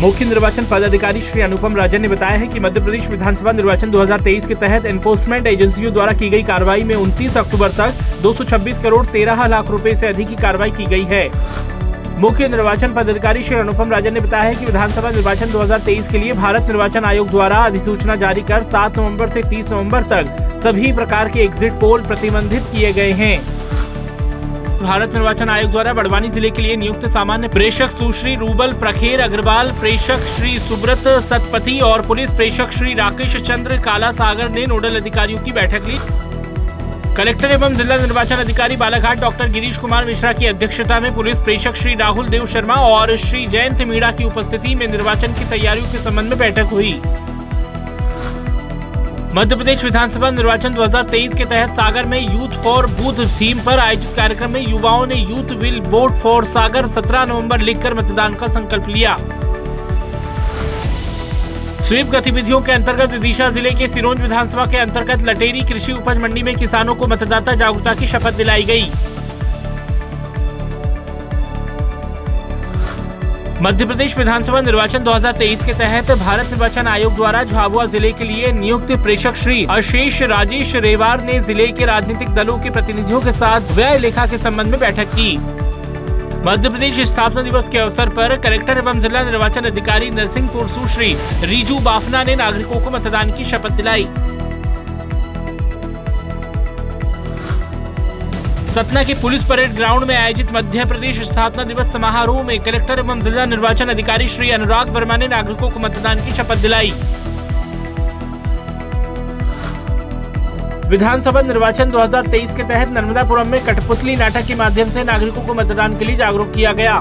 मुख्य निर्वाचन पदाधिकारी श्री अनुपम राजन ने बताया है कि मध्य प्रदेश विधानसभा निर्वाचन 2023 के तहत एनफोर्समेंट एजेंसियों द्वारा की गई कार्रवाई में 29 अक्टूबर तक 226 करोड़ 13 लाख रुपए से अधिक की कार्रवाई की गई है। मुख्य निर्वाचन पदाधिकारी श्री अनुपम राजन ने बताया है कि विधानसभा निर्वाचन 2023 के लिए भारत निर्वाचन आयोग द्वारा अधिसूचना जारी कर 7 नवंबर से 30 नवंबर तक सभी प्रकार के एग्जिट पोल प्रतिबंधित किए गए हैं। भारत निर्वाचन आयोग द्वारा बड़वानी ज़िले के लिए नियुक्त सामान्य प्रेषक सुश्री रूबल प्रखेर अग्रवाल, प्रेषक श्री सुब्रत सतपथी और पुलिस प्रेषक श्री राकेश चंद्र काला सागर ने नोडल अधिकारियों की बैठक ली। कलेक्टर एवं जिला निर्वाचन अधिकारी बालाघाट डॉक्टर गिरीश कुमार मिश्रा की अध्यक्षता में पुलिस प्रेषक श्री राहुल देव शर्मा और श्री जयंत मीणा की उपस्थिति में निर्वाचन की तैयारियों के संबंध में बैठक हुई। मध्य प्रदेश विधानसभा निर्वाचन 2023 के तहत सागर में यूथ फॉर बूथ थीम पर आयोजित कार्यक्रम में युवाओं ने youth will vote for Sagar 17 नवंबर लिखकर मतदान का संकल्प लिया। स्वीप गतिविधियों के अंतर्गत विदिशा ज़िले के सिरोंज विधानसभा के अंतर्गत लटेरी कृषि उपज मंडी में किसानों को मतदाता जागरूकता की शपथ दिलाई गई। मध्य प्रदेश विधानसभा निर्वाचन 2023 के तहत भारत निर्वाचन आयोग द्वारा झाबुआ ज़िले के लिए नियुक्त प्रेषक श्री अशेष राजेश रेवार ने ज़िले के राजनीतिक दलों के प्रतिनिधियों के साथ व्यय लेखा के संबंध में बैठक की। मध्य प्रदेश स्थापना दिवस के अवसर पर कलेक्टर एवं जिला निर्वाचन अधिकारी नरसिंहपुर सुश्री रीजू बाफना ने नागरिकों को मतदान की शपथ दिलाई। सतना के पुलिस परेड ग्राउंड में आयोजित मध्य प्रदेश स्थापना दिवस समारोह में कलेक्टर एवं जिला निर्वाचन अधिकारी श्री अनुराग वर्मा ने नागरिकों को मतदान की शपथ दिलाई। विधानसभा निर्वाचन 2023 के तहत नर्मदापुरम में कठपुतली नाटक के माध्यम से नागरिकों को मतदान के लिए जागरूक किया गया।